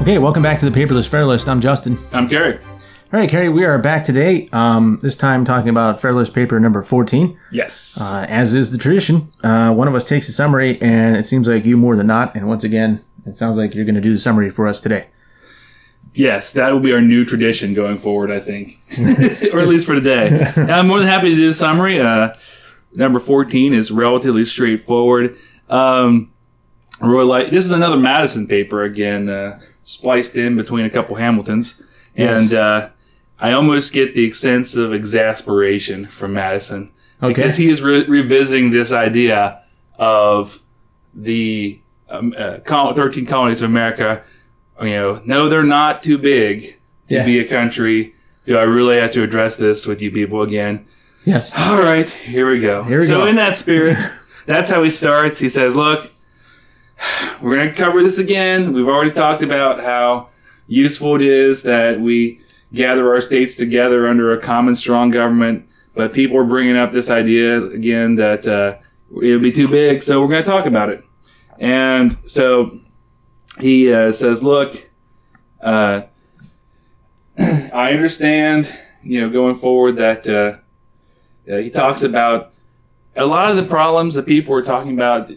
Okay, welcome back to the Paperless Federalist. I'm Justin. I'm Cary. All right, Cary, we are back today. Um, this time talking about Federalist paper number 14. Yes. Uh, as is the tradition, uh, one of us takes a summary, and it seems like you more than not. And once again, it sounds like you're going to do the summary for us today. yes, that will be our new tradition going forward, I think. or at least for today. I'm more than happy to do the summary. Uh, number 14 is relatively straightforward. Um, Roy Light, this is another Madison paper again, uh, spliced in between a couple Hamiltons. Yes. And uh, I almost get the sense of exasperation from Madison Okay. because he is re- revisiting this idea of the um, uh, col- 13 colonies of America. You know, no, they're not too big to Yeah. be a country. Do I really have to address this with you people again? Yes. All right, here we go. Here we so go. in that spirit, that's how he starts. He says, "Look, we're going to cover this again. We've already talked about how useful it is that we gather our states together under a common, strong government. But people are bringing up this idea again that uh, it would be too big, so we're going to talk about it. And so he uh, says, "Look, uh, I understand, you know, going forward that." Uh, uh, he talks about a lot of the problems that people were talking about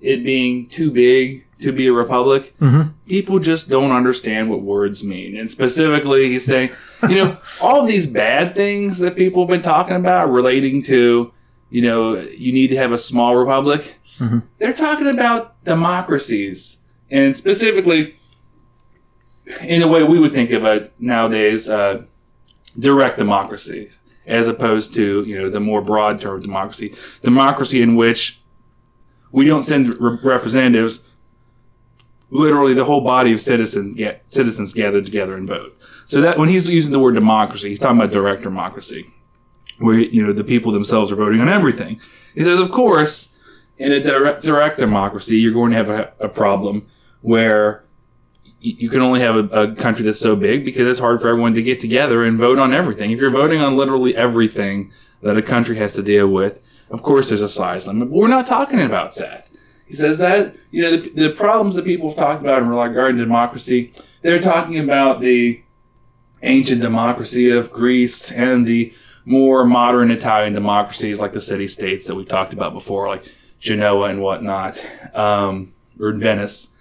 it being too big to be a republic. Mhm. People just don't understand what words mean. And specifically, he's saying, you know, all these bad things that people have been talking about relating to, you know, you need to have a small republic. Mhm. They're talking about democracies. And specifically, in the way we would think of it nowadays, uh, direct democracies as opposed to you know the more broad term democracy democracy in which we don't send re- representatives. Literally the whole body of citizens get citizens gathered together and vote. So that when he's using the word democracy he's talking about direct democracy where you know the people themselves are voting on everything. He says of course in a direct, direct democracy you're going to have a, a problem where you can only have a, a country that's so big because it's hard for everyone to get together and vote on everything. If you're voting on literally everything that a country has to deal with, of course there's a size limit. But we're not talking about that. He says that you know the, the problems that people have talked about in regard to democracy. They're talking about the ancient democracy of Greece and the more modern Italian democracies like the city states that we've talked about before, like Genoa and whatnot, um, or Venice.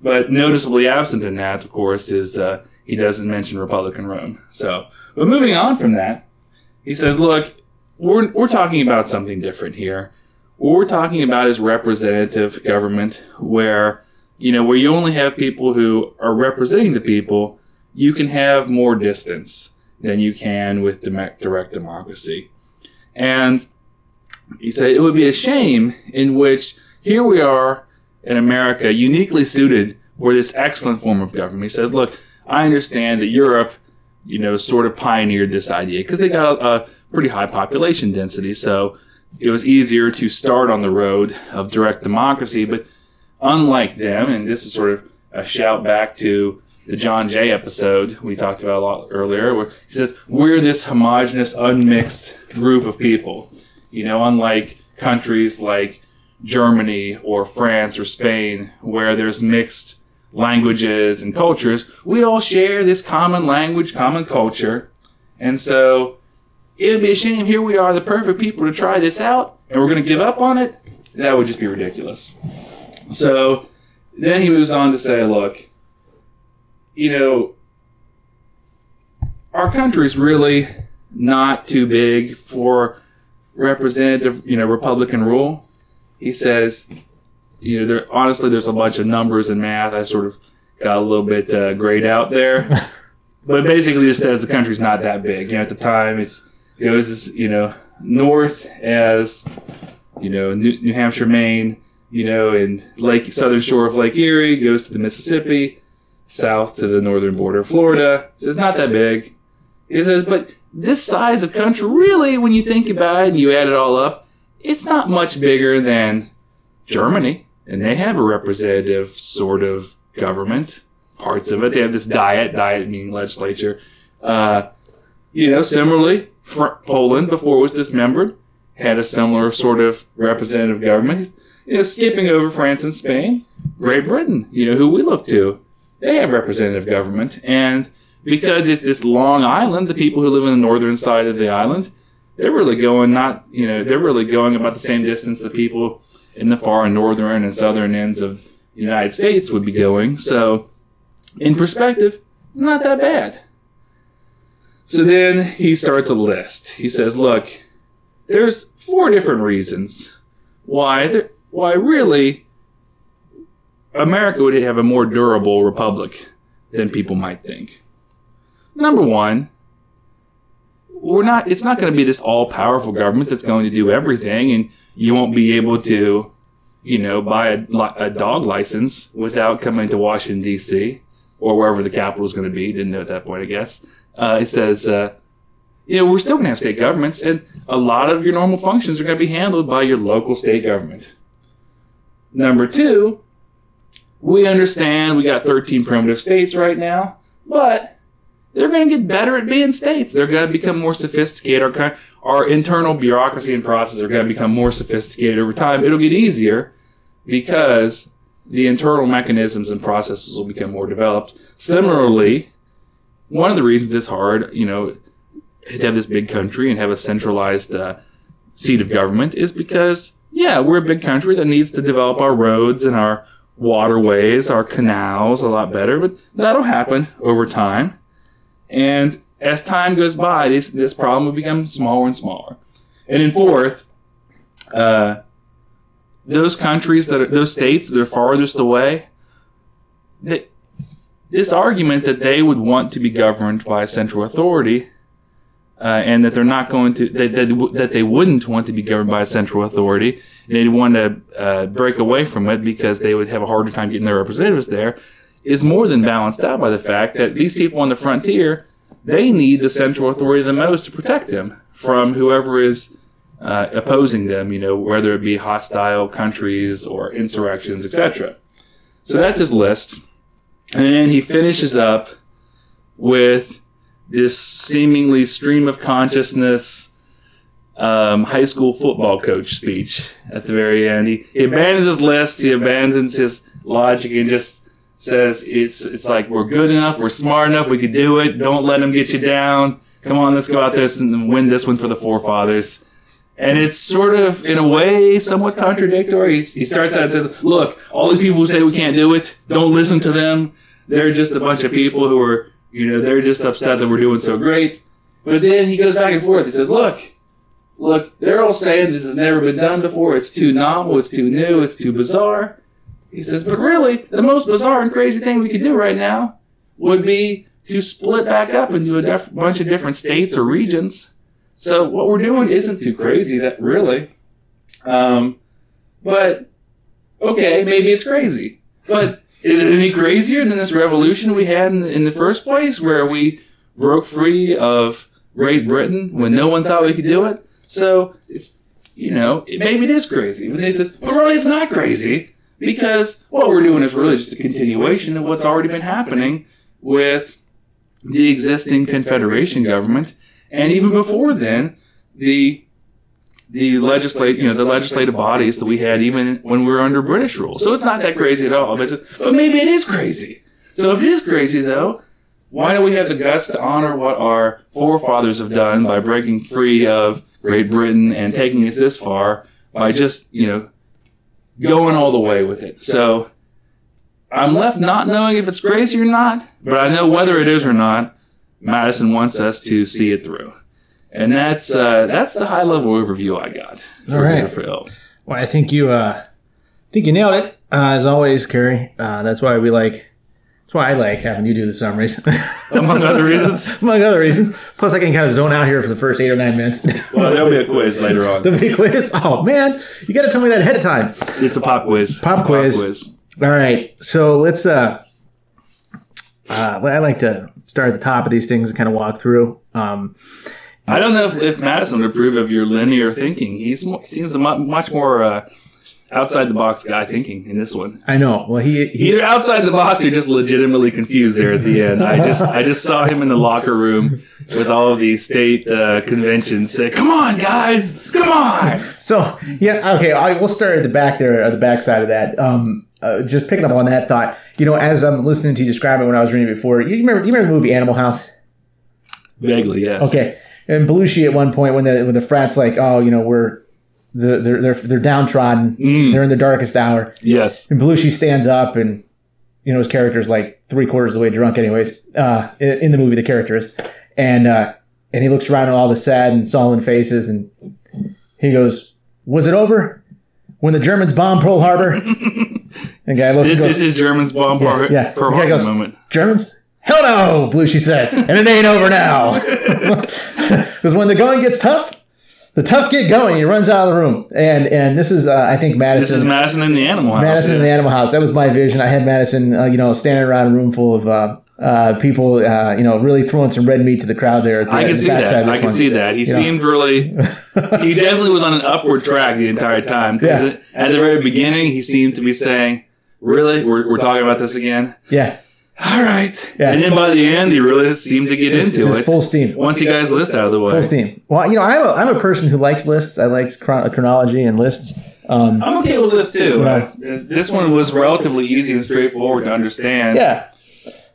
But noticeably absent in that, of course, is uh, he doesn't mention Republican Rome. So, but moving on from that, he says, "Look, we're we're talking about something different here. What we're talking about is representative government, where you know where you only have people who are representing the people. You can have more distance than you can with direct democracy, and." He said it would be a shame in which here we are in America uniquely suited for this excellent form of government. He says, look, I understand that Europe, you know, sort of pioneered this idea because they got a, a pretty high population density. So it was easier to start on the road of direct democracy. But unlike them, and this is sort of a shout back to the John Jay episode we talked about a lot earlier, where he says, we're this homogenous, unmixed group of people. You know, unlike countries like Germany or France or Spain, where there's mixed languages and cultures, we all share this common language, common culture. And so it would be a shame. Here we are, the perfect people to try this out, and we're going to give up on it. That would just be ridiculous. So then he moves on to say, look, you know, our country's really not too big for representative, you know, Republican rule. He says, you know, there honestly, there's a bunch of numbers and math. I sort of got a little bit uh, grayed out there, but basically, it says the country's not that big. You know, at the time, it goes as you know north as you know New, New Hampshire, Maine, you know, and Lake southern shore of Lake Erie goes to the Mississippi, south to the northern border of Florida. So it's not that big. He says, but this size of country, really, when you think about it and you add it all up, it's not much bigger than Germany, and they have a representative sort of government. Parts of it, they have this diet, diet meaning legislature. Uh, you know, similarly, Poland, before it was dismembered, had a similar sort of representative government. You know, skipping over France and Spain, Great Britain, you know, who we look to they have representative government, and because it's this long island, the people who live in the northern side of the island, they're really going not you know they're really going about the same distance the people in the far northern and southern ends of the United States would be going. So, in perspective, it's not that bad. So then he starts a list. He says, "Look, there's four different reasons why there, why really America would have a more durable republic than people might think. Number one, we're not. It's not going to be this all-powerful government that's going to do everything, and you won't be able to, you know, buy a, a dog license without coming to Washington D.C. or wherever the capital is going to be. Didn't know at that point, I guess. Uh, it says, uh, you know, we're still going to have state governments, and a lot of your normal functions are going to be handled by your local state government. Number two, we understand we got 13 primitive states right now, but they're going to get better at being states. They're going to become more sophisticated. Our, our internal bureaucracy and processes are going to become more sophisticated over time. It'll get easier because the internal mechanisms and processes will become more developed. Similarly, one of the reasons it's hard, you know, to have this big country and have a centralized uh, seat of government is because, yeah, we're a big country that needs to develop our roads and our waterways, our canals a lot better, but that'll happen over time. And as time goes by, this, this problem will become smaller and smaller. And in fourth, uh, those countries that are, those states that are farthest away, they, this argument that they would want to be governed by a central authority uh, and that they're not going to that, that, that they wouldn't want to be governed by a central authority and they'd want to uh, break away from it because they would have a harder time getting their representatives there is more than balanced out by the fact that these people on the frontier they need the central authority the most to protect them from whoever is uh, opposing them you know whether it be hostile countries or insurrections etc so that's his list. And then he finishes up with this seemingly stream of consciousness um, high school football coach speech at the very end. He, he abandons his list, he abandons his logic, and just says it's it's like we're good enough, we're smart enough, we could do it. Don't let them get you down. Come on, let's go out there and win this one for the forefathers. And it's sort of, in a way, somewhat contradictory. He, he starts out and says, Look, all these people who say we can't do it, don't listen to them. They're just a bunch of people who are you know, they're just upset that we're doing so great. But then he goes back and forth. He says, look, look, they're all saying this has never been done before. It's too novel. It's too new. It's too bizarre. He says, but really, the most bizarre and crazy thing we could do right now would be to split back up into a def- bunch of different states or regions. So what we're doing isn't too crazy, that really. Um, but okay, maybe it's crazy, but is it any crazier than this revolution we had in, in the first place, where we broke free of Great Britain when no one thought we could do it? So it's you know maybe it is crazy. But he says, but really it's not crazy because what we're doing is really just a continuation of what's already been happening with the existing Confederation government, and even before then, the the legislate, you know, the legislative bodies that we had even when we were under British rule. So it's not that crazy at all. But, but maybe it is crazy. So if it is crazy, though, why don't we have the guts to honor what our forefathers have done by breaking free of Great Britain and taking us this far by just, you know, going all the way with it? So I'm left not knowing if it's crazy or not, but I know whether it is or not, Madison wants us to see it through. And that's uh, that's the high level overview I got. For All right. Good for Hill. Well, I think you, uh, I think you nailed it. Uh, as always, Cary. Uh, that's why we like. That's why I like having you do the summaries, Among other reasons. among other reasons. Plus, I can kind of zone out here for the first eight or nine minutes. Well, there'll be a quiz later on. the big quiz. Oh man, you got to tell me that ahead of time. It's a pop quiz. Pop It's a quiz. All right, so let's. uh uh, I like to start at the top of these things and kind of walk through. Um, I don't know if, if Madison would approve of your linear thinking. He's mo- seems a mu- much more uh, outside the box guy thinking in this one. I know. Well, he, he Either outside the box or just legitimately confused there at the end. I just I just saw him in the locker room with all of these state uh, conventions. Say, "Come on, guys, come on!" So yeah, okay. I, we'll start at the back there, at the back side of that. Um, uh, just picking up on that thought. you know, as I'm listening to you describe it when I was reading it before, you remember, you remember the movie Animal House? Vaguely, yes. Okay. And Belushi at one point when the when the frats like, oh, you know, we're the, they're they're they're downtrodden, Mm. they're in the darkest hour, Yes. and Belushi stands up and you know his character's like three quarters of the way drunk, anyways. Uh, in, the movie, the character is, and uh, and he looks around at all the sad and sullen faces, and he goes, "Was it over when the Germans bombed Pearl Harbor?" and guy looks This and is his German's bomb Yeah, part yeah. Pearl Harbor goes- moment. Germans? Hell no, Belushi says, and it ain't over now. Because when the going gets tough, the tough get going. He runs out of the room, and and this is uh, I think Madison. This is Madison in the Animal House. Madison in the. Animal House. That was my vision. I had Madison, uh, you know, standing around a room full of uh, uh, people, uh, you know, really throwing some red meat to the crowd there. At the, I can the see that. I can see that. He know. seemed really. he definitely was on an upward track the entire time. Yeah. at the very beginning, he seemed to be saying, "Really, we're, we're talking about this again." Yeah, All right. Yeah. And then by the end, he really seemed to get just, into just it. full steam. Once he got his list out of the way. Full steam. Well, you know, I'm a, I'm a person who likes lists. I like chron- chronology and lists. Um, I'm okay with this too. Yeah. This one was relatively easy and straightforward to understand. yeah.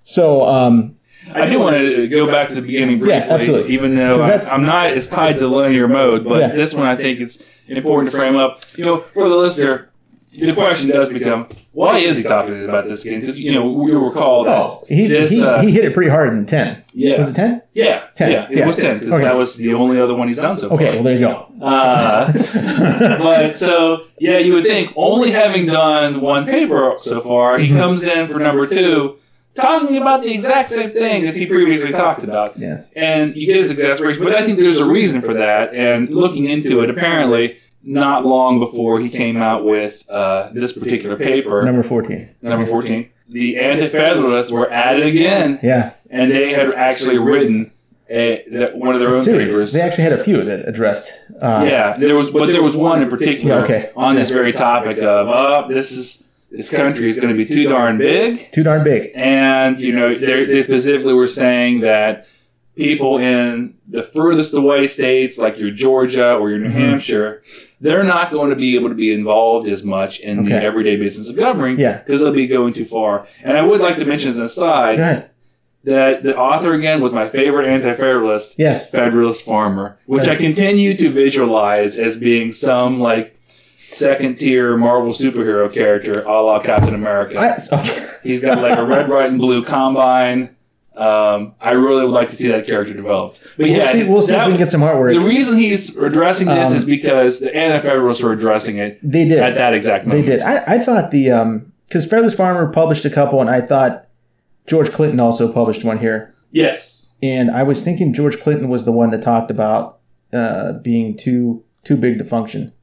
So, um, I do want to go back to the beginning briefly, Yeah, absolutely. even though I, I'm not as tied to linear mode. But Yeah. this one, I think, is important to frame up. You know, for the listener, the question does become, why is he talking about this again? Because you know, we recall that oh, he, this. he, uh, he hit it pretty hard in 10. yeah, Was it 10? yeah, 10, yeah, it yeah. was ten because Okay. that was the only other one he's done so far. Okay, well, there you go. Uh, but so yeah, you would think only having done one paper so far, Mm-hmm. he comes in for number two, talking about the exact same thing as he previously talked about, Yeah. and you get his exasperation. But I think there's a reason for that, and looking into it, apparently. Not long before he came out with uh, this particular paper, Number 14. number 14, the Anti-Federalists were at it again, Yeah. and they had actually written a, that one of their own Series. papers. They actually had a few that addressed. Uh, Yeah, there was, but there was one in particular Yeah, okay. on this very topic of, oh, this is this country is going to be too darn big, Too darn big. and you know, they they specifically were saying that people in the furthest away states, like your Georgia or your New Mhm. Hampshire, they're not going to be able to be involved as much in the everyday business of governing Yeah. because they'll be going too far. And I would like to mention as an aside that the author again was my favorite anti-federalist. Yes. Federalist Farmer, which I continue to visualize as being some like second tier Marvel superhero character a la Captain America. I, okay. He's got like a red, white, and blue combine. Um, I really would like to see that character developed. But We'll yeah, see. We'll see if we can get some artwork. the reason he's addressing this Um, is because the anti-federalists were addressing it they did. at that exact moment. They did. I, I thought the um because Fearless Farmer published a couple, and I thought George Clinton also published one here. Yes. And I was thinking George Clinton was the one that talked about uh, being too too big to function.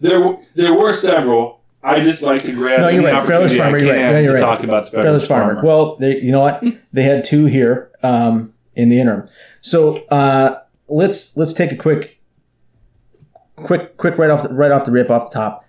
There, there were several. I just like to grab No, you're right. Fearless Farmer, you're right. Yeah, you're right. talk about the Fearless Fearless Farmer. Farmer. Well, they, you know what? they had two here um, in the interim. So uh, let's let's take a quick, quick, quick right off the, right off the rip off the top.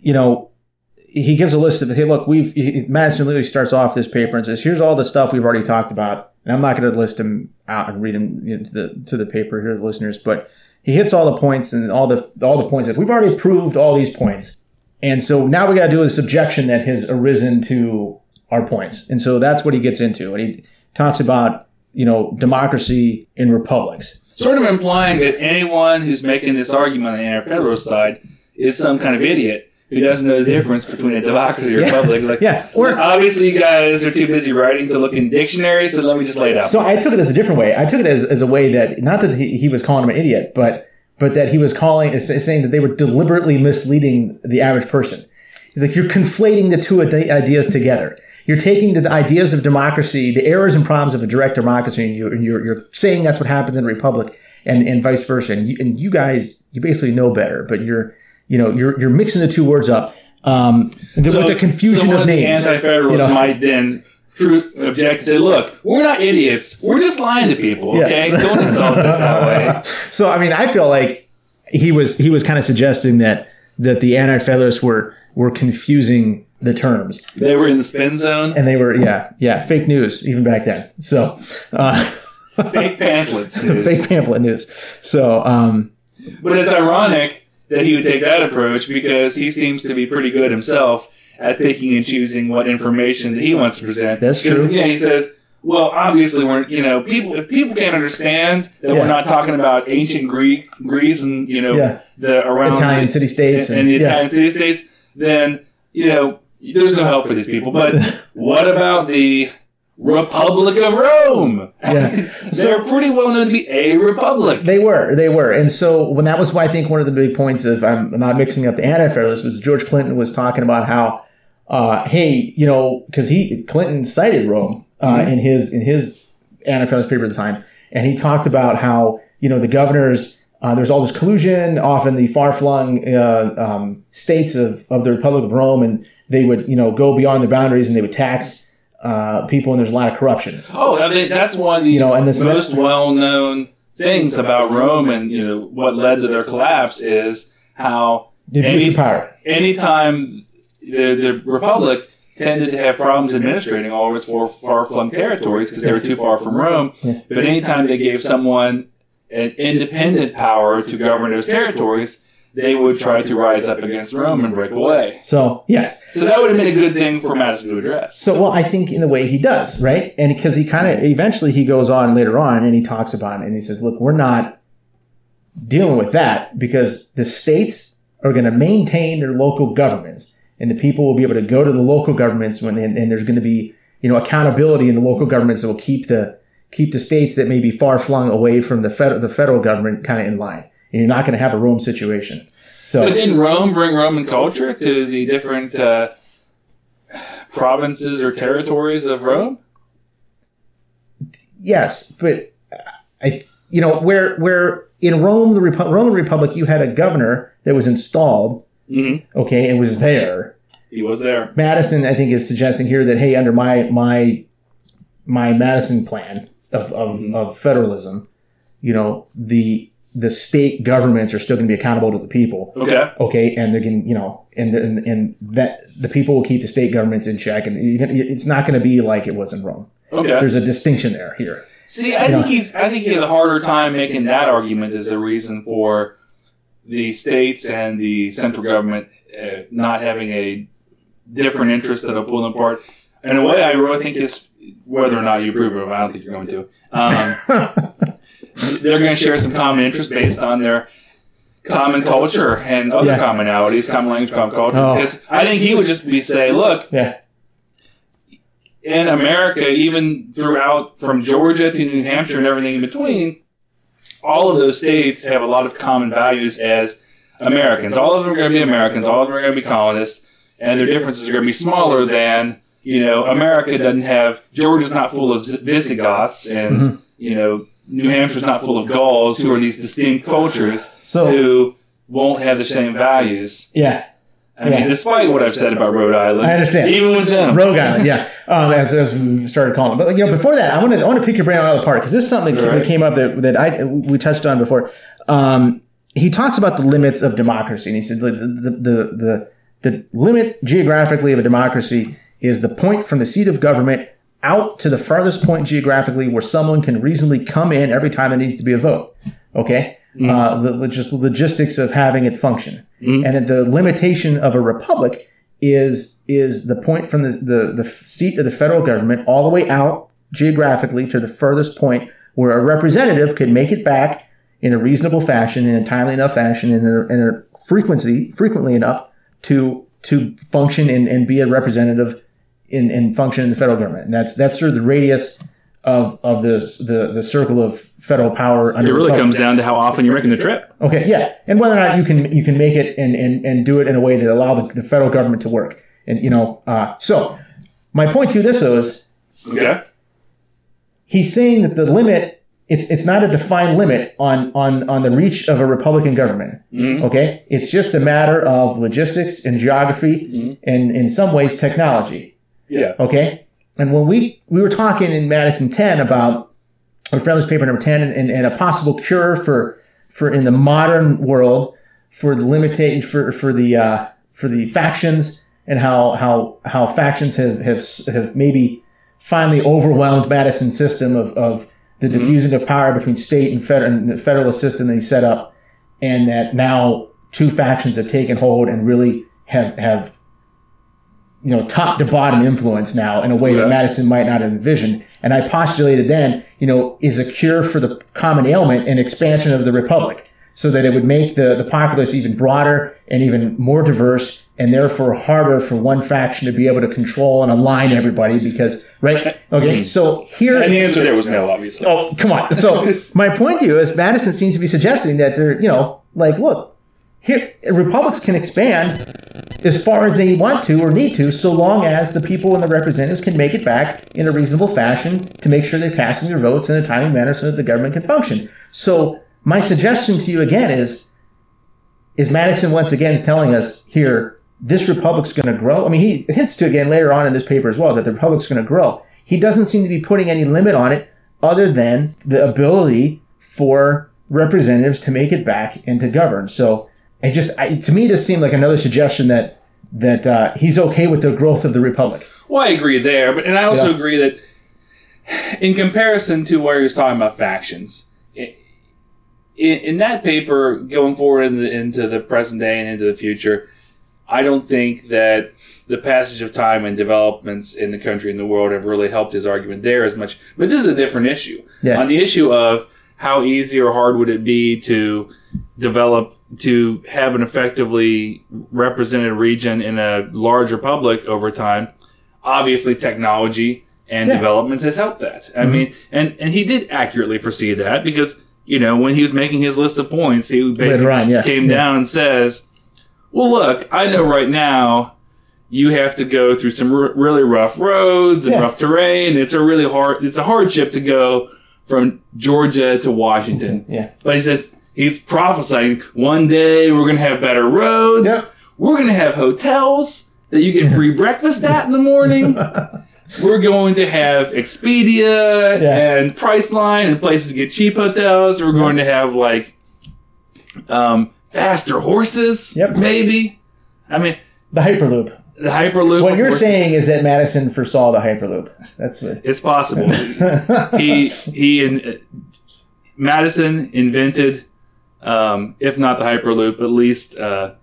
You know, he gives a list of hey, look, we've he, Madison literally starts off this paper and says, here's all the stuff we've already talked about, and I'm not going to list them out and read them you know, to the to the paper here, the listeners, but he hits all the points and all the all the points that we've already proved all these points. And so now we got to do a subjection that has arisen to our points. And so that's what he gets into. And he talks about, you know, democracy in republics. sort of implying that anyone who's making this argument on the anti-federalist side is some kind of idiot who doesn't know the difference between a democracy or Yeah. republic. Like, Yeah. Or obviously, you guys are too busy writing to look in dictionaries, so let me just lay it out. so I took it as a different way. I took it as, as a way that not that he, he was calling him an idiot, but but that he was calling is saying that they were deliberately misleading the average person. He's like, you're conflating the two ideas together. You're taking the ideas of democracy, the errors and problems of a direct democracy, and you're, and you're, you're saying that's what happens in a republic, and, and vice versa. And you, and you guys, you basically know better, but you're, you know, you're, you're mixing the two words up um, with the confusion so of the names. anti-federalists you know. might then object and say, "Look, we're not idiots. We're just lying to people. Yeah. Okay, don't insult us that way." So I mean, I feel like he was he was kind of suggesting that that the anti-federalists were were confusing the terms, They were in the spin zone. and they were yeah yeah fake news even back then. So uh, Fake pamphlets. news. fake pamphlet news. So um, But it's ironic that he would take that approach because he seems to be pretty good himself at picking and choosing what information that he wants to present. That's true. Yeah, he says, "Well, obviously, we're you know people if people can't understand that Yeah. we're not talking about ancient Greek Greece and you know Yeah. the around Italian the- city states and, and- the yeah. Italian city states, then you know there's no help for these people. But what about the Republic of Rome? Yeah. They're pretty well known to be a republic. They were, they were, and so when that was, why I think one of the big points of I'm not mixing up the anti-federalists was George Clinton was talking about how, uh, hey, you know, because he Clinton cited Rome uh, in his in his anti-federalist paper at the time, and he talked about how you know the governors. Uh, there's all this collusion off in the far-flung uh, um, states of, of the Republic of Rome, and they would, you know, go beyond the boundaries and they would tax uh, people, and there's a lot of corruption. Oh, I mean, that's one of the You know, and this- most well-known things about Rome, and you know what led to their collapse is how The abuse any- of power. anytime the, the Republic tended to have problems administrating all of its far, far-flung territories because they were too far from Rome. But anytime they gave someone an independent power to govern those territories, they would try to rise up against Rome and break away. So yes, So that would have been a good thing for Madison to address. So, well, I think in a way he does, right? And because he kind of eventually he goes on later on and he talks about it and he says, look, we're not dealing with that because the states are going to maintain their local governments and the people will be able to go to the local governments when and, and there's going to be you know accountability in the local governments that will keep the keep the states that may be far flung away from the federal the federal government kind of in line and you're not going to have a Rome situation. So But didn't Rome bring Roman culture to the different uh, provinces or territories of Rome? Yes, but I, you know, where where in Rome, the Repu- Roman Republic, you had a governor that was installed, Mm-hmm. okay, and was there. He was there. Madison, I think, is suggesting here that hey, under my my my Madison plan of of, Mhm. of federalism, you know, the the state governments are still going to be accountable to the people, Okay. okay, and they're going, you know, and and, and that the people will keep the state governments in check, and gonna, it's not going to be like it was in Rome. Okay. There's a distinction there here. See, I think he's. I think he has a harder time making that argument as a reason for the states and the central government uh, not having a different interest that'll pull them apart. In a way, I really think is whether or not you approve of it. I don't think you're going to. Um, they're going to share some common interest based on their common culture and other Yeah. commonalities, common language, common culture. Oh. Because I think he would just be say, look, yeah. in America, even throughout from Georgia to New Hampshire and everything in between, all of those states have a lot of common values as Americans. All of them are going to be Americans. All of them are going to be colonists, and their differences are going to be smaller than you know. America doesn't have Georgia's not full of Visigoths, and Mhm. you know New Hampshire's not full of Gauls, who are these distinct cultures So who won't have the same values. yeah, I mean, despite what I've said about Rhode Island, I understand. even with them. Rogue Island, yeah. Um, as, as we started calling, it. but you know, before that, I want to I want to pick your brain on another part because this is something that, All right. that came up that, that I we touched on before. Um, he talks about the limits of democracy, and he said the the, the the the limit geographically of a democracy is the point from the seat of government out to the farthest point geographically where someone can reasonably come in every time there needs to be a vote. Okay, uh, the, the just logistics of having it function, Mhm. and that the limitation of a republic is is the point from the, the the seat of the federal government all the way out geographically to the furthest point where a representative could make it back in a reasonable fashion, in a timely enough fashion, in a, in a frequency frequently enough to to function and, and be a representative in, and function in the federal government. And that's that's sort of the radius of of the the, the circle of federal power. It really republic. comes down to how often you're making the trip. Okay, yeah, and whether or not you can you can make it and and, and do it in a way that allow the, the federal government to work, and you know, uh, so my point to this though is Okay. he's saying that the limit it's it's not a defined limit on on on the reach of a Republican government. Mhm. Okay, it's just a matter of logistics and geography Mhm. and in some ways technology. Yeah. Okay. And when we we were talking in Madison 10 about or Federalist paper number 10 and, and, and a possible cure for for in the modern world for the limitation for for the uh, for the factions and how how how factions have have have maybe finally overwhelmed Madison's system of, of the diffusing of power between state and, fed- and the federalist system that he set up and that now two factions have taken hold and really have have you know top to bottom influence now in a way that Madison might not have envisioned. And I postulated then, you know, is a cure for the common ailment an expansion of the republic, so that it would make the the populace even broader and even more diverse, and therefore harder for one faction to be able to control and align everybody. Because right, okay, mm-hmm. so here And the answer there was no, obviously. Oh, come on. So my point to you is Madison seems to be suggesting that they're, you know, like, look, here republics can expand as far as they want to or need to, so long as the people and the representatives can make it back in a reasonable fashion to make sure they're casting their votes in a timely manner so that the government can function. So my suggestion to you again is is Madison once again telling us here this republic's going to grow. I mean, he hints to again later on in this paper as well that the republic's going to grow. He doesn't seem to be putting any limit on it other than the ability for representatives to make it back and to govern. So it just I, to me this seemed like another suggestion that that uh, he's okay with the growth of the republic. Well, I agree there, but and I also Yeah. agree that in comparison to where he was talking about factions, i- in, in that paper going forward in the, into the present day and into the future, I don't think that the passage of time and developments in the country and the world have really helped his argument there as much. But this is a different issue. Yeah. On the issue of how easy or hard would it be to develop to have an effectively represented region in a large republic over time obviously technology and Yeah. Mm-hmm. developments has helped that i mean and and he did accurately foresee that because you know when he was making his list of points he basically on, came Yeah. down and says well look i know right now you have to go through some r- really rough roads and rough terrain it's a really hard it's a hardship to go from georgia to washington Yeah. but he says he's prophesying one day we're going to have better roads. Yep. We're going to have hotels that you get free breakfast at in the morning. we're going to have Expedia Yeah. and Priceline and places to get cheap hotels. We're going to have like um, faster horses, Yep. maybe. I mean, The Hyperloop. The Hyperloop. What you're saying is that Madison foresaw the Hyperloop. That's what. It's possible. he he uh, Madison invented, um, if not the Hyperloop, at least uh,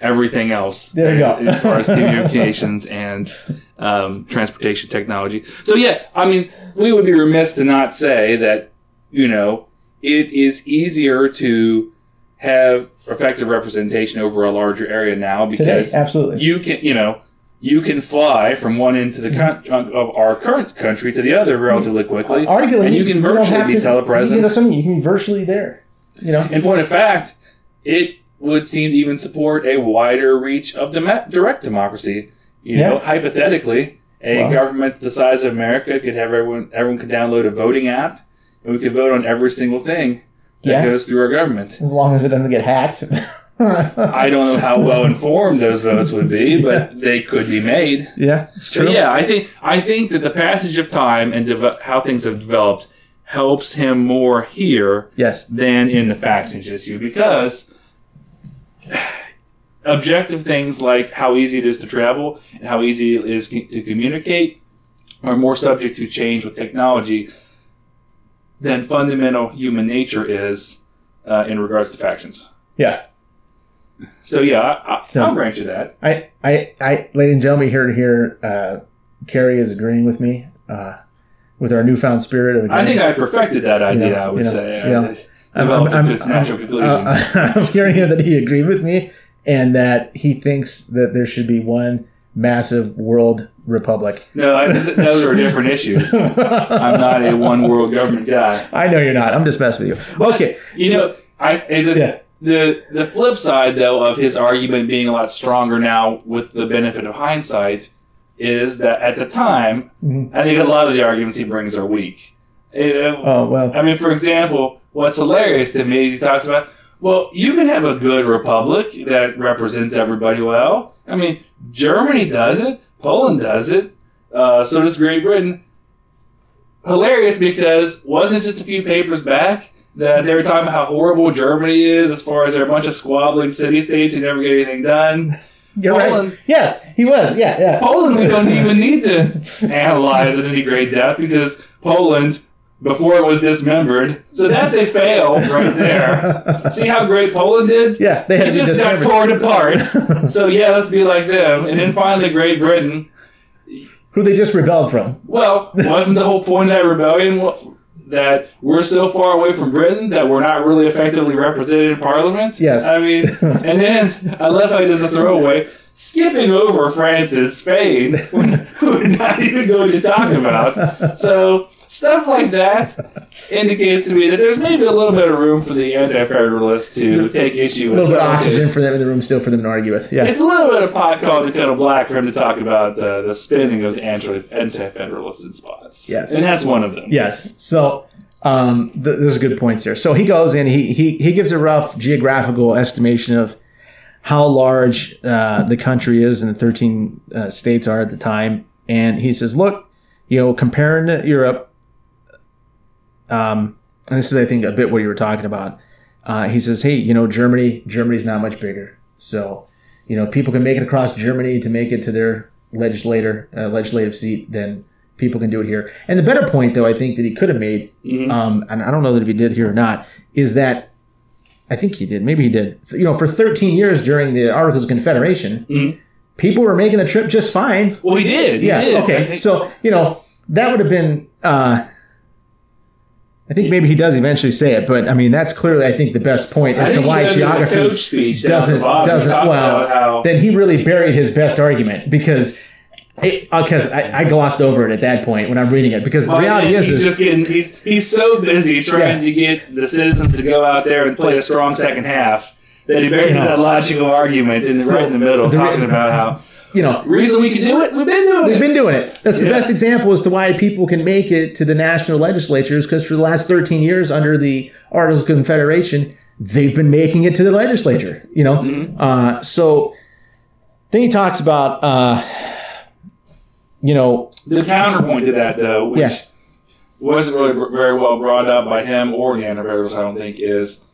everything else. There you go. as far as communications and um, transportation technology. So yeah, I mean, we would be remiss to not say that you know it is easier to have effective representation over a larger area now Today, because absolutely. you can you know you can fly from one end to the mm-hmm. con- of our current country to the other mm-hmm. relatively quickly Arguably, and you can virtually be to- telepresent You can, something you can virtually there. You know. in point of fact it would seem to even support a wider reach of dem- direct democracy you know hypothetically a government the size of america could have everyone everyone could download a voting app and we could vote on every single thing that Yes. goes through our government As long as it doesn't get hacked. i don't know how well informed those votes would be but they could be made yeah, it's But yeah, I think I think that the passage of time and how things have developed helps him more here Yes. than in the factions issue because objective things like how easy it is to travel and how easy it is to communicate are more subject to change with technology than fundamental human nature is uh, in regards to factions. Yeah. So yeah, I, I, So- I'll grant you that. I, I, I, ladies and gentlemen, here to hear, uh, Cary is agreeing with me, uh, with our newfound spirit of I think. I perfected that idea. I would yeah, say. yeah. I developed it to its natural conclusion. uh, I'm hearing here that he agreed with me and that he thinks that there should be one massive world republic. no, I, are different issues. I'm not a one world government guy. I know you're not. I'm just messing with you. Okay. You know, I it's just, Yeah. the the flip side though of his argument being a lot stronger now with the benefit of hindsight is that at the time, Mhm. I think a lot of the arguments he brings are weak. Know, Oh well. I mean, for example, what's hilarious to me is he talks about, well, you can have a good republic that represents everybody well. I mean, Germany does it, Poland does it, uh, so does Great Britain. Hilarious because wasn't it just a few papers back that they were talking about how horrible Germany is as far as they're a bunch of squabbling city states who never get anything done. You're Poland- right. Yes, he was. Yeah, yeah. Poland, we don't even need to analyze it in any great depth because Poland before it was dismembered. So that's a fail right there. See how great Poland did? Yeah, they had It just got torn apart. so yeah, let's be like them. And then finally, Great Britain. Who they just rebelled from. Well, wasn't the whole point of that rebellion that we're so far away from Britain that we're not really effectively represented in Parliament? Yes. I mean, and then I love how he does a throwaway, skipping over France and Spain, when- we're not even going to talk about. So stuff like that indicates to me that there's maybe a little bit of room for the anti-federalists to take issue with. A little bit of oxygen for them in the room still for them to argue with. Yeah. it's a little bit of pot called the kettle black for him to talk about uh, the spinning of the anti- anti-federalists in spots. Yes. and that's one of them. Yes. So um, th- those are good points there. So he goes in. He he he gives a rough geographical estimation of how large uh, the country is and the 13 uh, states are at the time, and he says, "Look, you know, comparing to Europe, um, and this is, I think, a bit what you were talking about. Uh, he says, "Hey, you know, Germany, Germany's not much bigger, so." You know, people can make it across Germany to make it to their legislator uh, legislative seat. Then people can do it here. And the better point, though, I think that he could have made, Mhm. um, and I don't know that if he did here or not, is that I think he did. Maybe he did. You know, for 13 years during the Articles of Confederation, Mhm. people were making the trip just fine. Well, he did. He yeah. did. Okay. So you know that would have been. Uh, I think maybe he does eventually say it, but I mean that's clearly I think the best point as to why does in the geography coach speech down at the doesn't doesn't well. Then he really buried his best argument because because I, I glossed over it at that point when I'm reading it because the Well, reality yeah, is he's is just getting he's he's so busy trying to get the citizens to go out there and play a strong second half that he buries Yeah. that logical argument in the, right in the middle, The- talking about how you know reason we can do it, we've been doing it. We've it. been doing it. That's the best example as to why people can make it to the national legislatures because for the last 13 years under the Articles of Confederation, they've been making it to the legislature, you know? Mm-hmm. Uh, so then he talks about, uh, you know, The counterpoint to that, though, which Yeah. wasn't really very well brought up by him or the antivirus, I don't think, is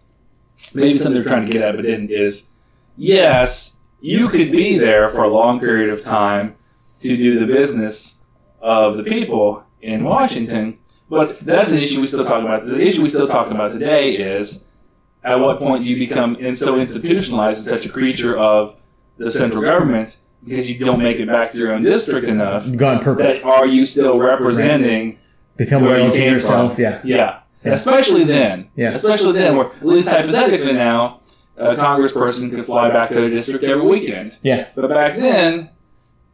maybe something they're trying to get at, but didn't, is yes, you could be there for a long period of time to do the business of the people in Washington, but that's an issue we still talk about. The issue we still talk about today is at what point do you become so institutionalized and such a creature of the central government because you don't make it back to your own district enough gone purple. that are you still representing Become where you loyal to came yourself. from? Yeah. yeah, especially then Yeah. especially then where at least hypothetically now a congressperson could fly back to their district every weekend Yeah. but back then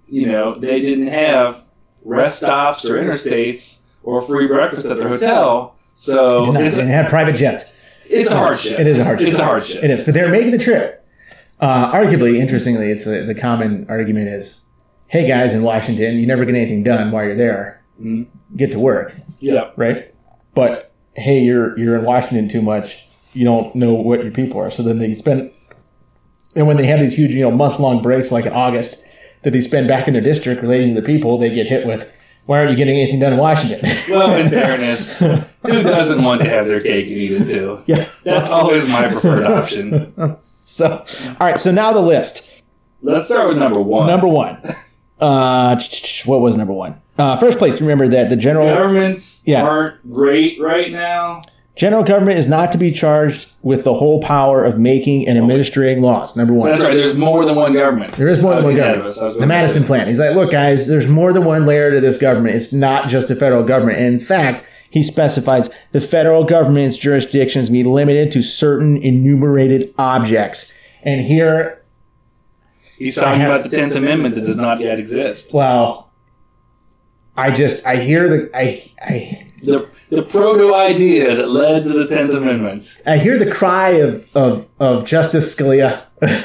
you know they didn't have rest stops or interstates or free breakfast at their hotel so Did not- it's, and had private jets. it's a hardship It is a hardship. it's a hardship It is. But they're making the trip. Uh, arguably, interestingly, it's the, the common argument is, hey guys in Washington, you never get anything done while you're there. Mhm. Get to work. yeah right? But hey, you're you're in Washington too much. You don't know what your people are. So then they spend, and when they have these huge, you know, month long breaks like in August that they spend back in their district relating to the people, they get hit with, why aren't you getting anything done in Washington? well in fairness who doesn't want to have their cake and eat it too yeah. that's always my preferred option So, all right. So now the list. let's start with number one Number one. Uh, what was number one? Uh, first place. Remember that the general governments Yeah. aren't great right now. general government is not to be charged with the whole power of making and administering laws. Number one. That's right. There's more than one government. There is more than one getting ahead of government. us. I was The Madison Plan. He's like, look, guys, there's more than one layer to this government. It's not just the federal government. And in fact, he specifies the federal government's jurisdictions be limited to certain enumerated objects. And here, He's talking about the Tenth Amendment that does not yet exist. well, I just I hear the I I The the proto idea that led to the Tenth Amendment. I hear the cry of of, of Justice Scalia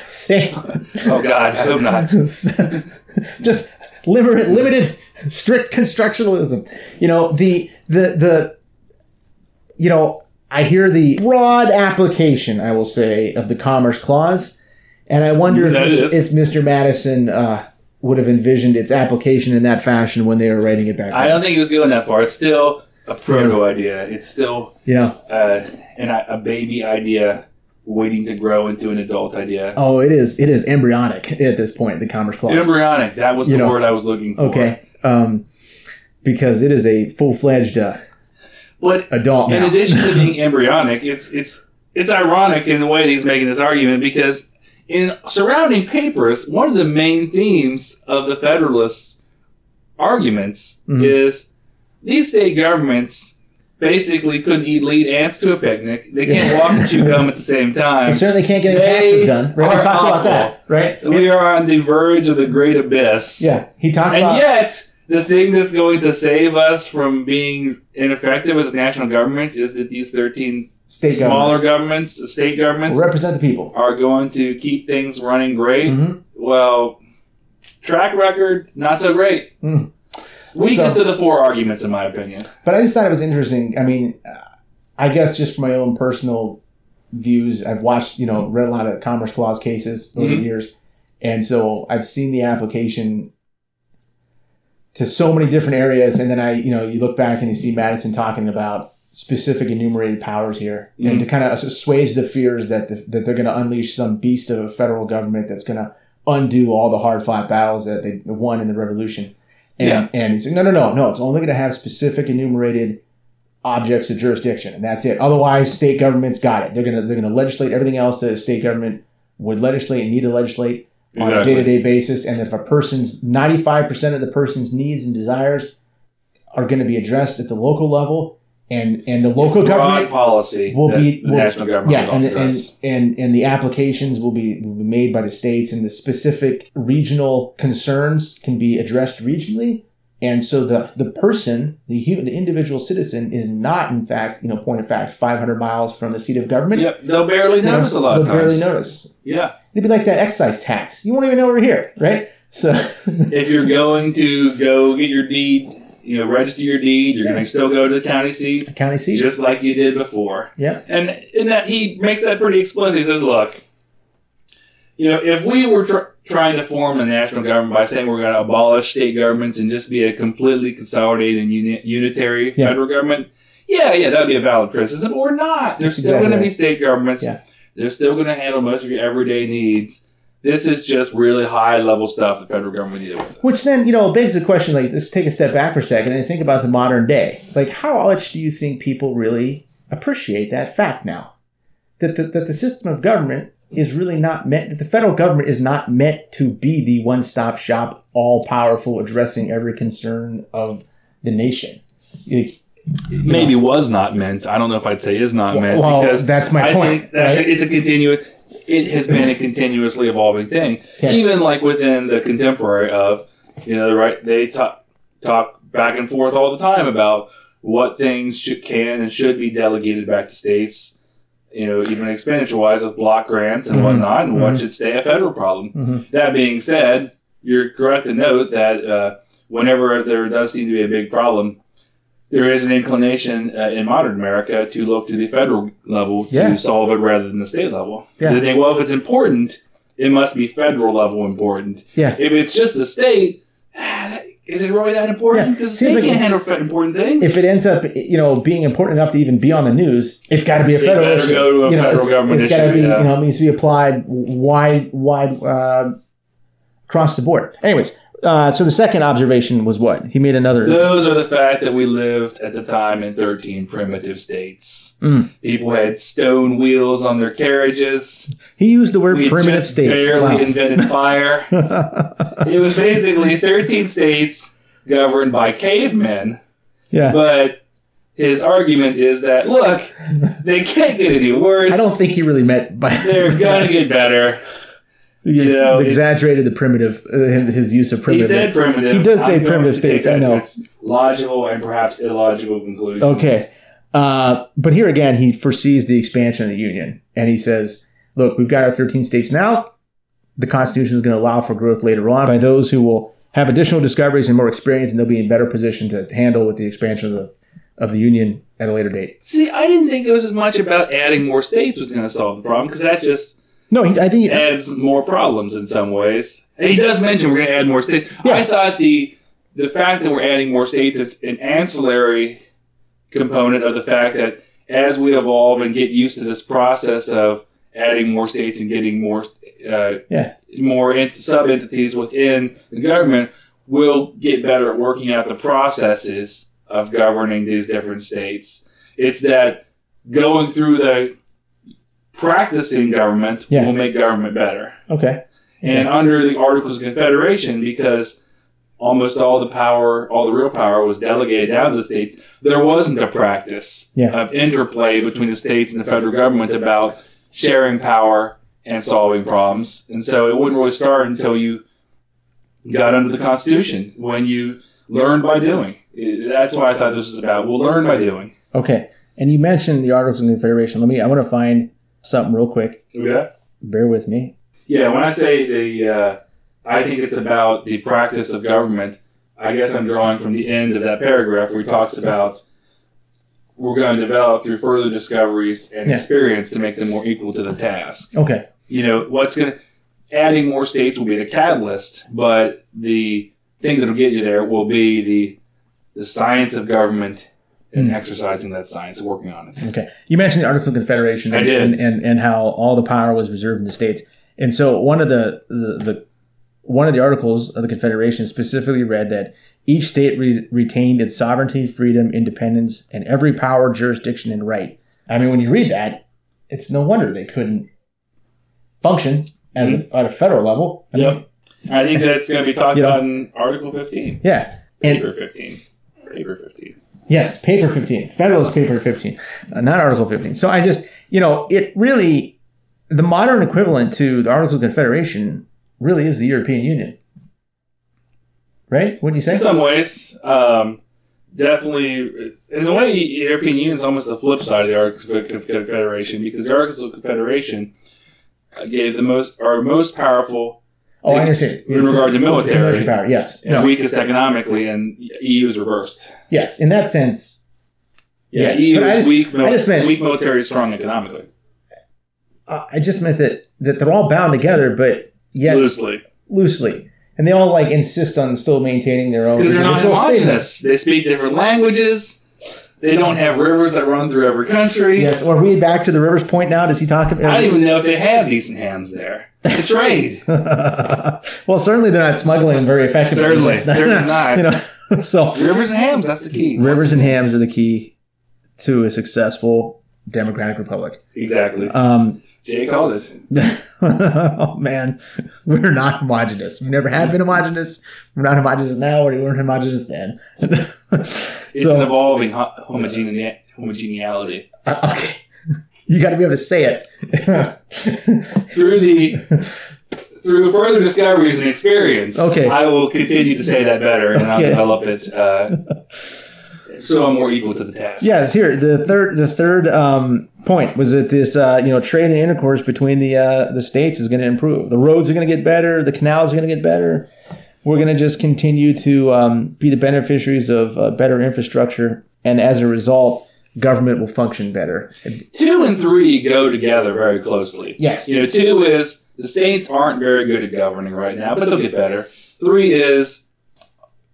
saying Oh God, I hope not. just limited, limited, strict constructionalism. You know the the the. You know, I hear the broad application. I will say of the Commerce Clause, and I wonder if, is. if Mr. Madison uh, would have envisioned its application in that fashion when they were writing it back. I don't think he was going that far. It's still a proto idea. It's still know, uh, an, a baby idea waiting to grow into an adult idea. oh, it is. It is embryonic at this point. The Commerce Clause. Embryonic. That was You the know, word I was looking for. Okay. Um, because it is a full fledged. Uh, adult in now. addition to being embryonic, it's it's it's ironic in the way that he's making this argument because in surrounding papers, one of the main themes of the Federalists' arguments Mhm. is these state governments basically couldn't eat lead ants to a picnic. They can't walk and chew gum at the same time. They certainly can't get any They taxes done. Right? We are talked awful. about that, right? We are on the verge of the great abyss. Yeah, he talked And about. yet, the thing that's going to save us from being ineffective as a national government is that these 13 state smaller governments governments, the state governments, represent the people. are going to keep things running great. Mhm. Well, track record, not so great. Mm. Weakest So- of the four arguments, in my opinion. But I just thought it was interesting. I mean, uh, I guess just from my own personal views, I've watched, you know, read a lot of Commerce Clause cases over the Mhm. years, and so I've seen the application to so many different areas. And then I, you know, you look back and you see Madison talking about specific enumerated powers here, Mhm. and to kind of assuage the fears that the, that they're going to unleash some beast of a federal government that's going to undo all the hard fought battles that they won in the revolution. And, Yeah. and he's like, no, no, no, no. It's only going to have specific enumerated objects of jurisdiction, and that's it. Otherwise, state governments got it. They're gonna they're gonna legislate everything else that a state government would legislate and need to legislate on a day to day basis. And if a person's ninety five percent of the person's needs and desires are going to be addressed at the local level, and and the local government policy will that be the will- national government yeah, and, and and and the applications will be will be made by the states, and the specific regional concerns can be addressed regionally. And so the the person, the hu- the individual citizen, is not in fact, you know, point of fact, 500 miles from the seat of government. Yep, they'll barely You know, notice a lot of they'll times. barely notice. Yeah, It'd be like that excise tax. You won't even know we're here, right? So if you're going to go get your deed, you know, register your deed, you're going to still go to the county seat, The county seat. just like you did before. yeah. And in that he makes that pretty explicit. He says, "Look, you know, if we were tr- trying to form a national government by saying we're going to abolish state governments and just be a completely consolidated and uni- unitary Yeah. federal government, yeah, yeah, that'd be a valid criticism. But we're not. There's That's still exactly going to be state governments. Yeah. They're still going to handle most of your everyday needs. This is just really high level stuff the federal government deal with. Which then, you know, begs the question like, let's take a step back for a second and think about the modern day. Like, how much do you think people really appreciate that fact now? That the, that the system of government is really not meant, that the federal government is not meant to be the one stop shop, all powerful, addressing every concern of the nation. Like, you know, Maybe was not meant. I don't know if I'd say is not meant well, because that's my I point. that's right? a, it's a continuous. It has been a continuously evolving thing, even like within the contemporary of, you know, right? They talk talk back and forth all the time about what things should, can and should be delegated back to states. You know, even expenditure wise with block grants and Mhm. whatnot, and what Mhm. should stay a federal problem. Mhm. That being said, you're correct to note that uh, whenever there does seem to be a big problem, there is an inclination uh, in modern America to look to the federal level to Yeah. solve it rather than the state level. Yeah. They think, well, if it's important, it must be federal level important. Yeah. If it's just the state, ah, that- is it really that important? Because the Seems state like- can't handle fe- important things. if it ends up, you know, being important enough to even be on the news, it's got to be a federal better issue. go to a you know, federal it's, government it's gotta be, yeah. you know, it needs to be applied wide, wide, uh, across the board. Anyways, uh, so the second observation was what he made another. Those are the fact that we lived at the time in 13 primitive states. Mm. People had stone wheels on their carriages. He used the word We primitive just states. barely Wow. invented fire. it was basically 13 states governed by cavemen. yeah, But his argument is that, look, they can't get any worse. I don't think he really meant by. they're going to get better. You know, exaggerated the primitive, uh, his use of He primitive. said primitive. He does say I'm primitive states, I know. Logical and perhaps illogical conclusions. Okay. Uh, but here again, he foresees the expansion of the Union. And he says, look, we've got our 13 states now. The Constitution is going to allow for growth later on by those who will have additional discoveries and more experience, and they'll be in better position to handle with the expansion of the, of the Union at a later date. See, I didn't think it was as much about adding more states was going to solve the problem because that just No, he, I think he, adds more problems in some ways. And he does mention we're going to add more states. Yeah. I thought the the fact that we're adding more states is an ancillary component of the fact that as we evolve and get used to this process of adding more states and getting more uh, Yeah. more ent- sub entities within the government, we'll get better at working out the processes of governing these different states. It's that going through the practicing government Yeah. will make government better. Okay. And under the Articles of Confederation, because almost all the power, all the real power was delegated down to the states, there wasn't a practice Yeah. of interplay between the states and the federal government about sharing power and solving problems. And so it wouldn't really start until you got under the Constitution, when you learned by doing. That's what I thought this was about. We'll learn by doing. Okay. And you mentioned the Articles of Confederation. Let me. I want to find something real quick. Okay. Bear with me. Yeah, when I say the, uh, I think it's about the practice of government. I guess I'm drawing from the end of that paragraph where he talks about we're going to develop through further discoveries and Yeah. experience to make them more equal to the task. Okay. You know, what's going to adding more states will be the catalyst, but the thing that'll get you there will be the the science of government and Hmm. exercising that science, working on it. Okay. You mentioned the Articles of Confederation I and, did. and, and, and how all the power was reserved in the states. And so one of the, the, the one of the articles of the Confederation specifically read that each state re- retained its sovereignty, freedom, independence, and every power, jurisdiction, and right. I mean, when you read that, it's no wonder they couldn't function as a, at a federal level. I mean, Yep. I think that's going to be talked You know- about in Article 15. Yeah. And Paper 15. Paper 15. Yes, paper 15. Federalist paper 15, uh, not Article 15. So I just, you know, it really, the modern equivalent to the Articles of Confederation really is the European Union. Right? Wouldn't you say? In some ways, um, definitely, in a way, the European Union is almost the flip side of the Articles of Confederation because the Articles of Confederation gave the most, our most powerful oh, I understand. In regard to It's- it's military. military power, yes. and No, weakest economically, and EU is reversed. yes, in that sense, Yeah, Yes, EU but I is just- weak, I just meant- weak military, strong economically. uh, I just meant that, that they're all bound together, but yet Loosely. loosely. And they all like insist on still maintaining their own. Because they're not individual status. homogenous. They speak different languages. They don't have rivers that run through every country. Yes, or read back to the Rivers Point now. Does he talk about? I don't even know if they have decent hams there. To trade. well, certainly they're not smuggling them very effectively. Certainly, certainly not. You know, so Rivers and hams, that's the key. rivers and hams are the key to a successful democratic republic. Exactly. Um, Jay called it. oh man, we're not homogenous. We never have been homogenous. We're not homogenous now, or we weren't homogenous then. It's an evolving ho- homogene- homogeneity. uh, okay, you got to be able to say it. Through the through further discoveries and experience, Okay. I will continue to say that better and I'll develop it uh, so I'm more equal to the task. Yes, here the third the third um, point was that this uh, you know trade and intercourse between the uh, the states is going to improve. The roads are going to get better. The canals are going to get better. We're going to just continue to um, be the beneficiaries of uh, better infrastructure, and as a result, government will function better. Two and three go together very closely. Yes. You know, two is the states aren't very good at governing right now, but they'll get better. Three is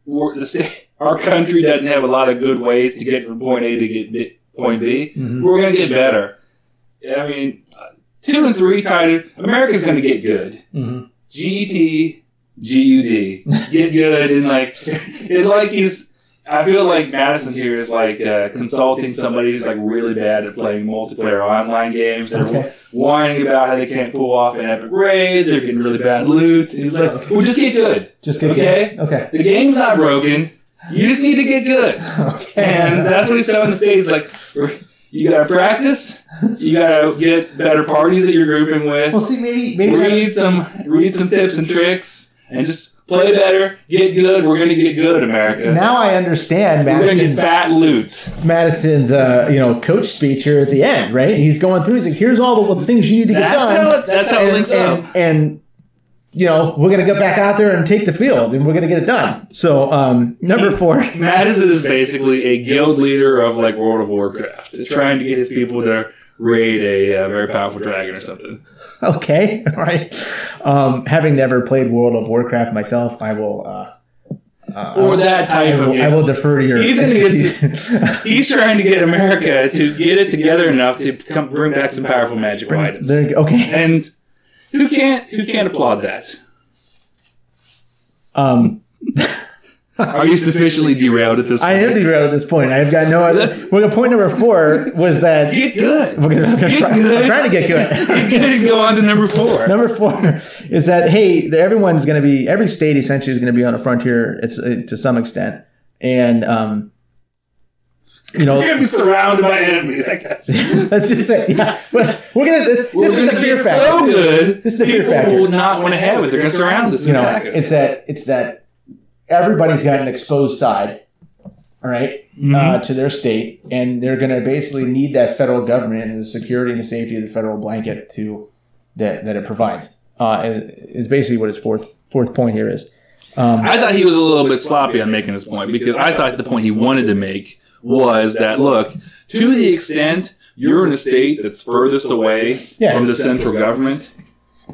we're, the state, our country doesn't have a lot of good ways to get from point A to get B, point B. Mhm. We're going to get better. I mean, two and three tied. America's going to get good. Mhm. GET, GUD, get good, and like it's like he's. I feel like Madison here is like uh, consulting somebody who's like really bad at playing multiplayer online games. They're Okay. whining about how they can't pull off an epic raid. They're getting really bad loot. And he's like, "Well, just get good. Just get good. Okay. Okay. The game's not broken. You just need to get good." Okay. And that's what he's telling the states. Like, you gotta practice. You gotta get better parties that you're grouping with. well, see, maybe maybe read some read some tips and tricks and just play better, get good. We're gonna get good, America. now I understand We're gonna get Madison's fat loot. Madison's uh, you know coach speech here at the end, right? He's going through. He's like, "Here's all the things you need to get That's done." how it, that's how it and, links and, up. and you know we're gonna get back out there and take the field, and we're gonna get it done. So um, number four, Madison is basically a guild leader of like World of Warcraft, trying to get his people to raid a uh, very powerful dragon or something. okay, all right. Um, having never played World of Warcraft myself, I will. Uh, uh, Or that type I will, of I will defer to your. He's get. He's trying to get America to get it together enough to come bring back some powerful magical items. There. Okay. And who can't who can't applaud that? Um, Are you sufficiently derailed at this point? I am derailed at this point. I've got no other. That's- Well, point number four was that. Get good. We're gonna- I'm, gonna Get try, good. I'm trying to get good. Get good and go on to number four. Number four is that hey, the- everyone's going to be every state essentially is going to be on a frontier. It's uh, to some extent, and um, you know You're gonna be surrounded by enemies, I guess. that's just it. Yeah, but we're gonna. This, We're this is the fear factor. so good. This is the fear factor. people factor. will not want to have it. They're gonna surround us you know, attack us. it's that it's that everybody's got an exposed side, all right, Mm-hmm. uh, to their state, and they're going to basically need that federal government and the security and the safety of the federal blanket to that that it provides. Uh, is basically what his fourth fourth point here is. Um, I thought he was a little bit sloppy on making this point because I thought the point he wanted to make was that look, to the extent you're in a state that's furthest away Yeah. from the central government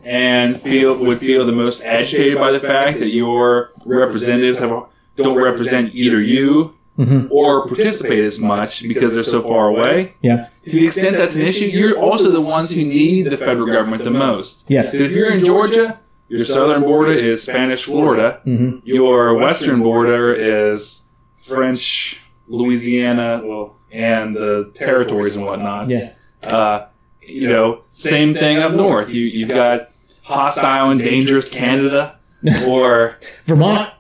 and feel would feel the most agitated by the fact that your representatives have don't represent either you Mhm. or participate as much because they're so far away. yeah. To the extent that's an issue, you're also the ones who need the federal government the most. Yes. if you're in Georgia, your southern border is Spanish Florida. Mhm. Your western border is French Louisiana, well, and the territories and whatnot. Yeah. Uh, you know, same thing up north. You you've got hostile and dangerous Canada, or Vermont.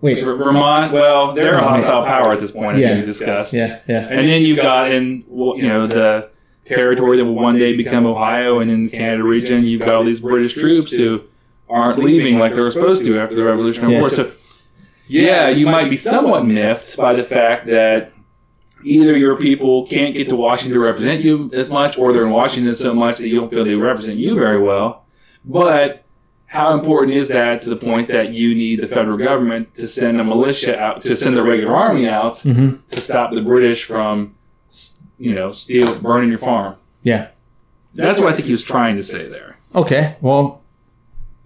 Wait. Ver- Vermont. Well, they're a hostile power at this point. I Yeah. think we discussed. Yeah. Yeah. And then you've got in you know the territory that will one day become Ohio, and in the Canada region, you've got all these British troops who aren't leaving like they were supposed to after the Revolutionary. War. So, yeah, you might be somewhat miffed by the fact that either your people can't get to Washington to represent you as much, or they're in Washington so much that you don't feel they represent you very well. But how important is that to the point that you need the federal government to send a militia out, to send the regular army out Mhm. to stop the British from, you know, steal, burning your farm? Yeah. That's what I think he was trying to say there. Okay. Well,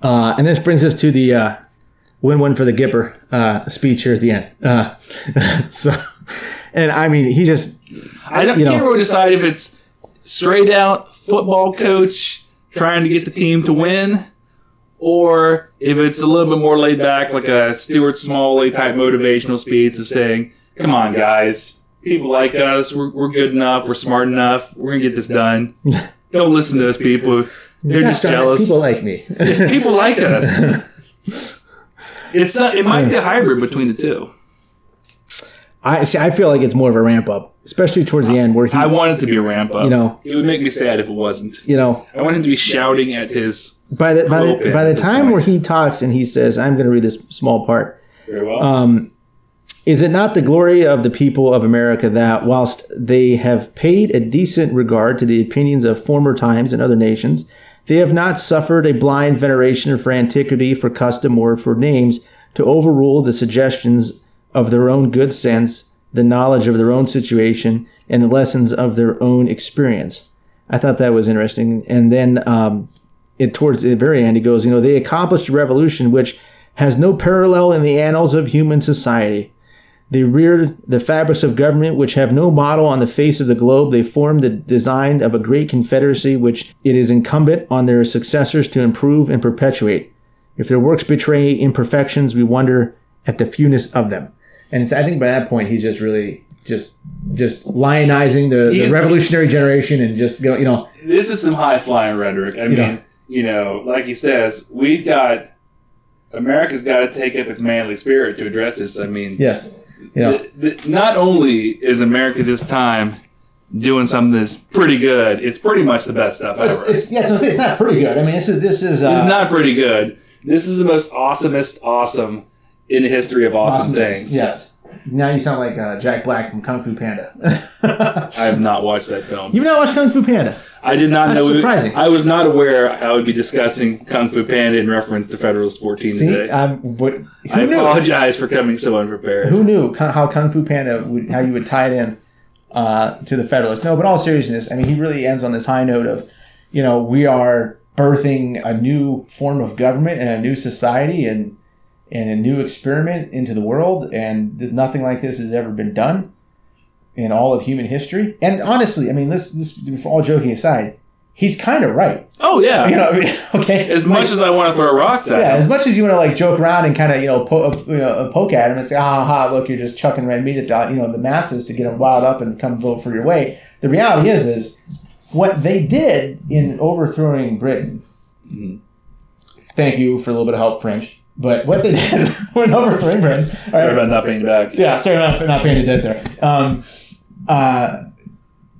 uh, and this brings us to the uh, win-win for the Gipper uh, speech here at the end. Uh, so, and I mean, he just I don't, You know- can't decide if it's straight out football coach trying to get the team to win, or if it's a little bit more laid back, like a Stuart Smalley type motivational speech of saying, "Come on, guys, people like us. We're, we're good enough. We're smart enough. We're gonna get this done. Don't listen to those people. They're just Gosh darn it, jealous. People like me. People like us." It's a, it might be a hybrid between the two. I see. I feel like it's more of a ramp up, especially towards the end, where he, I want it to be a ramp up. you know, it would make me sad if it wasn't. you know, I want him to be shouting at his by the by the, by the time point. where he talks and he says, "I'm going to read this small part." very well. Um, is it not the glory of the people of America that, whilst they have paid a decent regard to the opinions of former times and other nations, they have not suffered a blind veneration for antiquity, for custom, or for names to overrule the suggestions of their own good sense, the knowledge of their own situation, and the lessons of their own experience? I thought that was interesting. And then um, it towards the very end, he goes, you know, they accomplished a revolution which has no parallel in the annals of human society. They reared the fabrics of government which have no model on the face of the globe. They formed the design of a great confederacy which it is incumbent on their successors to improve and perpetuate. If their works betray imperfections, we wonder at the fewness of them. And it's, I think by that point, he's just really just just lionizing the, the revolutionary generation and just go, you know, this is some high flying rhetoric. I mean, know. you know, like he says, we've got America's got to take up its manly spirit to address this. I mean, yes, you know, not only is America this time doing something that's pretty good, it's pretty much the best stuff ever. it's, it's yeah, so it's not pretty good. I mean, this is this is uh, It's not pretty good. This is the most awesomest awesome in the history of awesome awesomeness. things. Yes. Now you sound like uh, Jack Black from Kung Fu Panda. I have not watched that film. You've not watched Kung Fu Panda? I did not That's know. surprising. I was not aware I would be discussing Kung Fu Panda in reference to Federalist 14 See, today. um, I knew? apologize for coming so unprepared. Who knew how Kung Fu Panda would, how you would tie it in uh, to the Federalist? No, but all seriousness, I mean, he really ends on this high note of, you know, we are birthing a new form of government and a new society and and a new experiment into the world, and nothing like this has ever been done in all of human history. And honestly, I mean, this this for all joking aside, he's kind of right. Oh yeah. You know, I mean, okay. as much as I want to throw rocks at yeah, him. as much as you want to like joke around and kind of you know, po- you know poke at him and say, ah, ha, look, you're just chucking red meat at the you know the masses to get them wild up and come vote for your way. The reality is, is what they did in overthrowing Britain. Mhm. Thank you for a little bit of help, French. But what they did when overthrowing Britain. Sorry about not paying back. Yeah, sorry not, not paying the debt there. Um, uh,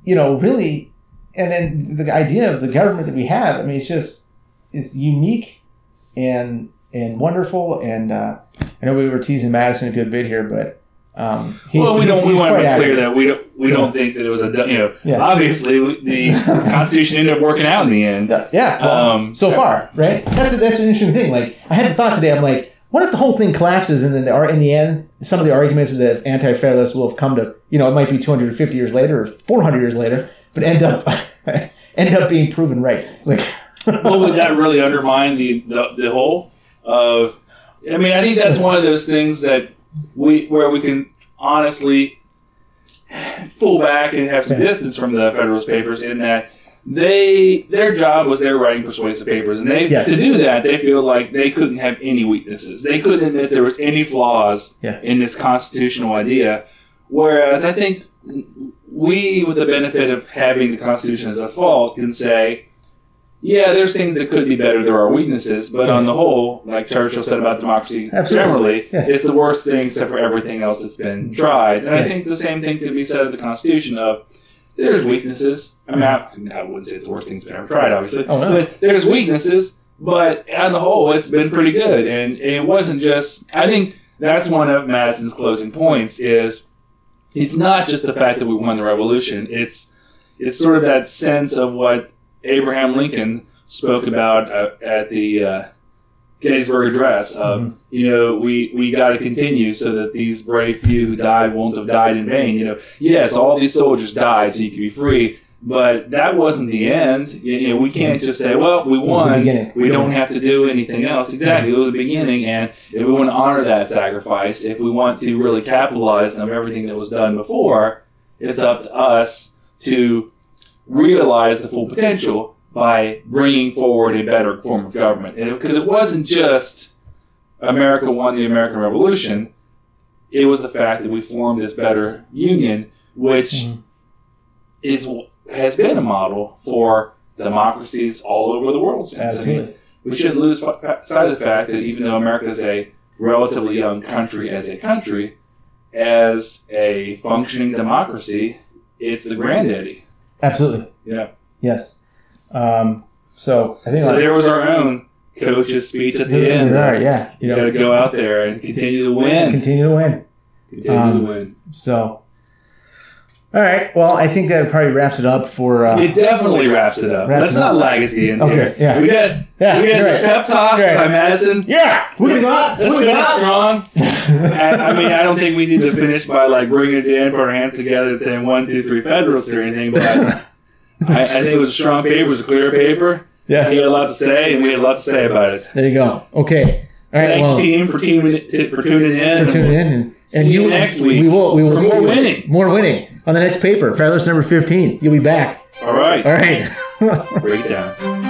you know, really, and then the idea of the government that we have, I mean, it's just it's unique and and wonderful. And uh, I know we were teasing Madison a good bit here, but um, well, we don't. We want to be clear accurate. that we don't. We Yeah. don't think that it was a. You know, Yeah. obviously the Constitution ended up working out in the end. Yeah, yeah. well, Um, so far, right? That's that's an interesting thing. Like I had the thought today. I'm like, what if the whole thing collapses and then the, ar- in the end, some of the arguments that anti-federalists will have come to, you know, it might be 250 years later or 400 years later, but end up end up being proven right. Like, well, would that really undermine the, the the whole of? I mean, I think that's one of those things that we where we can honestly pull back and have some distance from the Federalist Papers in that they their job was they're writing persuasive papers, and they Yes. to do that they feel like they couldn't have any weaknesses. They couldn't admit there was any flaws Yeah. in this constitutional idea. Whereas I think we, with the benefit of having the Constitution as a fault, can say, yeah, there's things that could be better. There are weaknesses, but on the whole, like Churchill said about democracy Absolutely. generally, Yeah. it's the worst thing except for everything else that's been tried. And I think the same thing could be said of the Constitution of there's weaknesses. I mean, I, I wouldn't say it's the worst thing that's been ever tried, obviously, Oh, no. but there's weaknesses. But on the whole, it's been pretty good, and it wasn't just. I think that's one of Madison's closing points. Is it's not just the fact that we won the revolution. It's it's sort of that sense of what Abraham Lincoln spoke about uh, at the uh, Gettysburg Address of Mhm. you know we we got to continue so that these brave few who died won't have died in vain. You know, yes, all these soldiers died so you could be free. But that wasn't the end. You know, we can't just say, "Well, we won. We don't have to do anything else." Exactly, it was the beginning, and if we want to honor that sacrifice, if we want to really capitalize on everything that was done before, it's up to us to realize the full potential by bringing forward a better form of government. Because it wasn't just America won the American Revolution; it was the fact that we formed this better union, which Mhm. is has been a model for democracies all over the world since. I mean, we shouldn't lose fa- sight of the fact that even though America is a relatively young country as a country, as a functioning democracy, it's the granddaddy. Absolutely. Yeah. Yes. Um, so I think So like- there was our own coach's speech at the end. right, yeah. You You know, got to go out there and continue to win. continue to win. Continue Um, to win. So, all right. Well, I think that probably wraps it up for. Uh, It definitely wraps it up. Wraps Let's it not up. lag at the end Okay, here. yeah. We got yeah, we got you're this right. pep talk right. by Madison. Yeah, we're Let's, gonna go let's We're finish gonna go out. strong. I, I mean, I don't think we need to finish by like bringing it in, put our hands together, and saying one, two, three, Federalists or anything. But I, I think it was a strong paper. It was a clear paper. Yeah. He had a lot to say, and we had a lot to say about it. There you go. Okay. All right. Thank well, you, team, for tuning in- for tuning in. for tuning in. And, and See you next week We will. We will for see more winning. More winning on the next paper. Federalist number fifteen. You'll be back. All right, All right. break it down.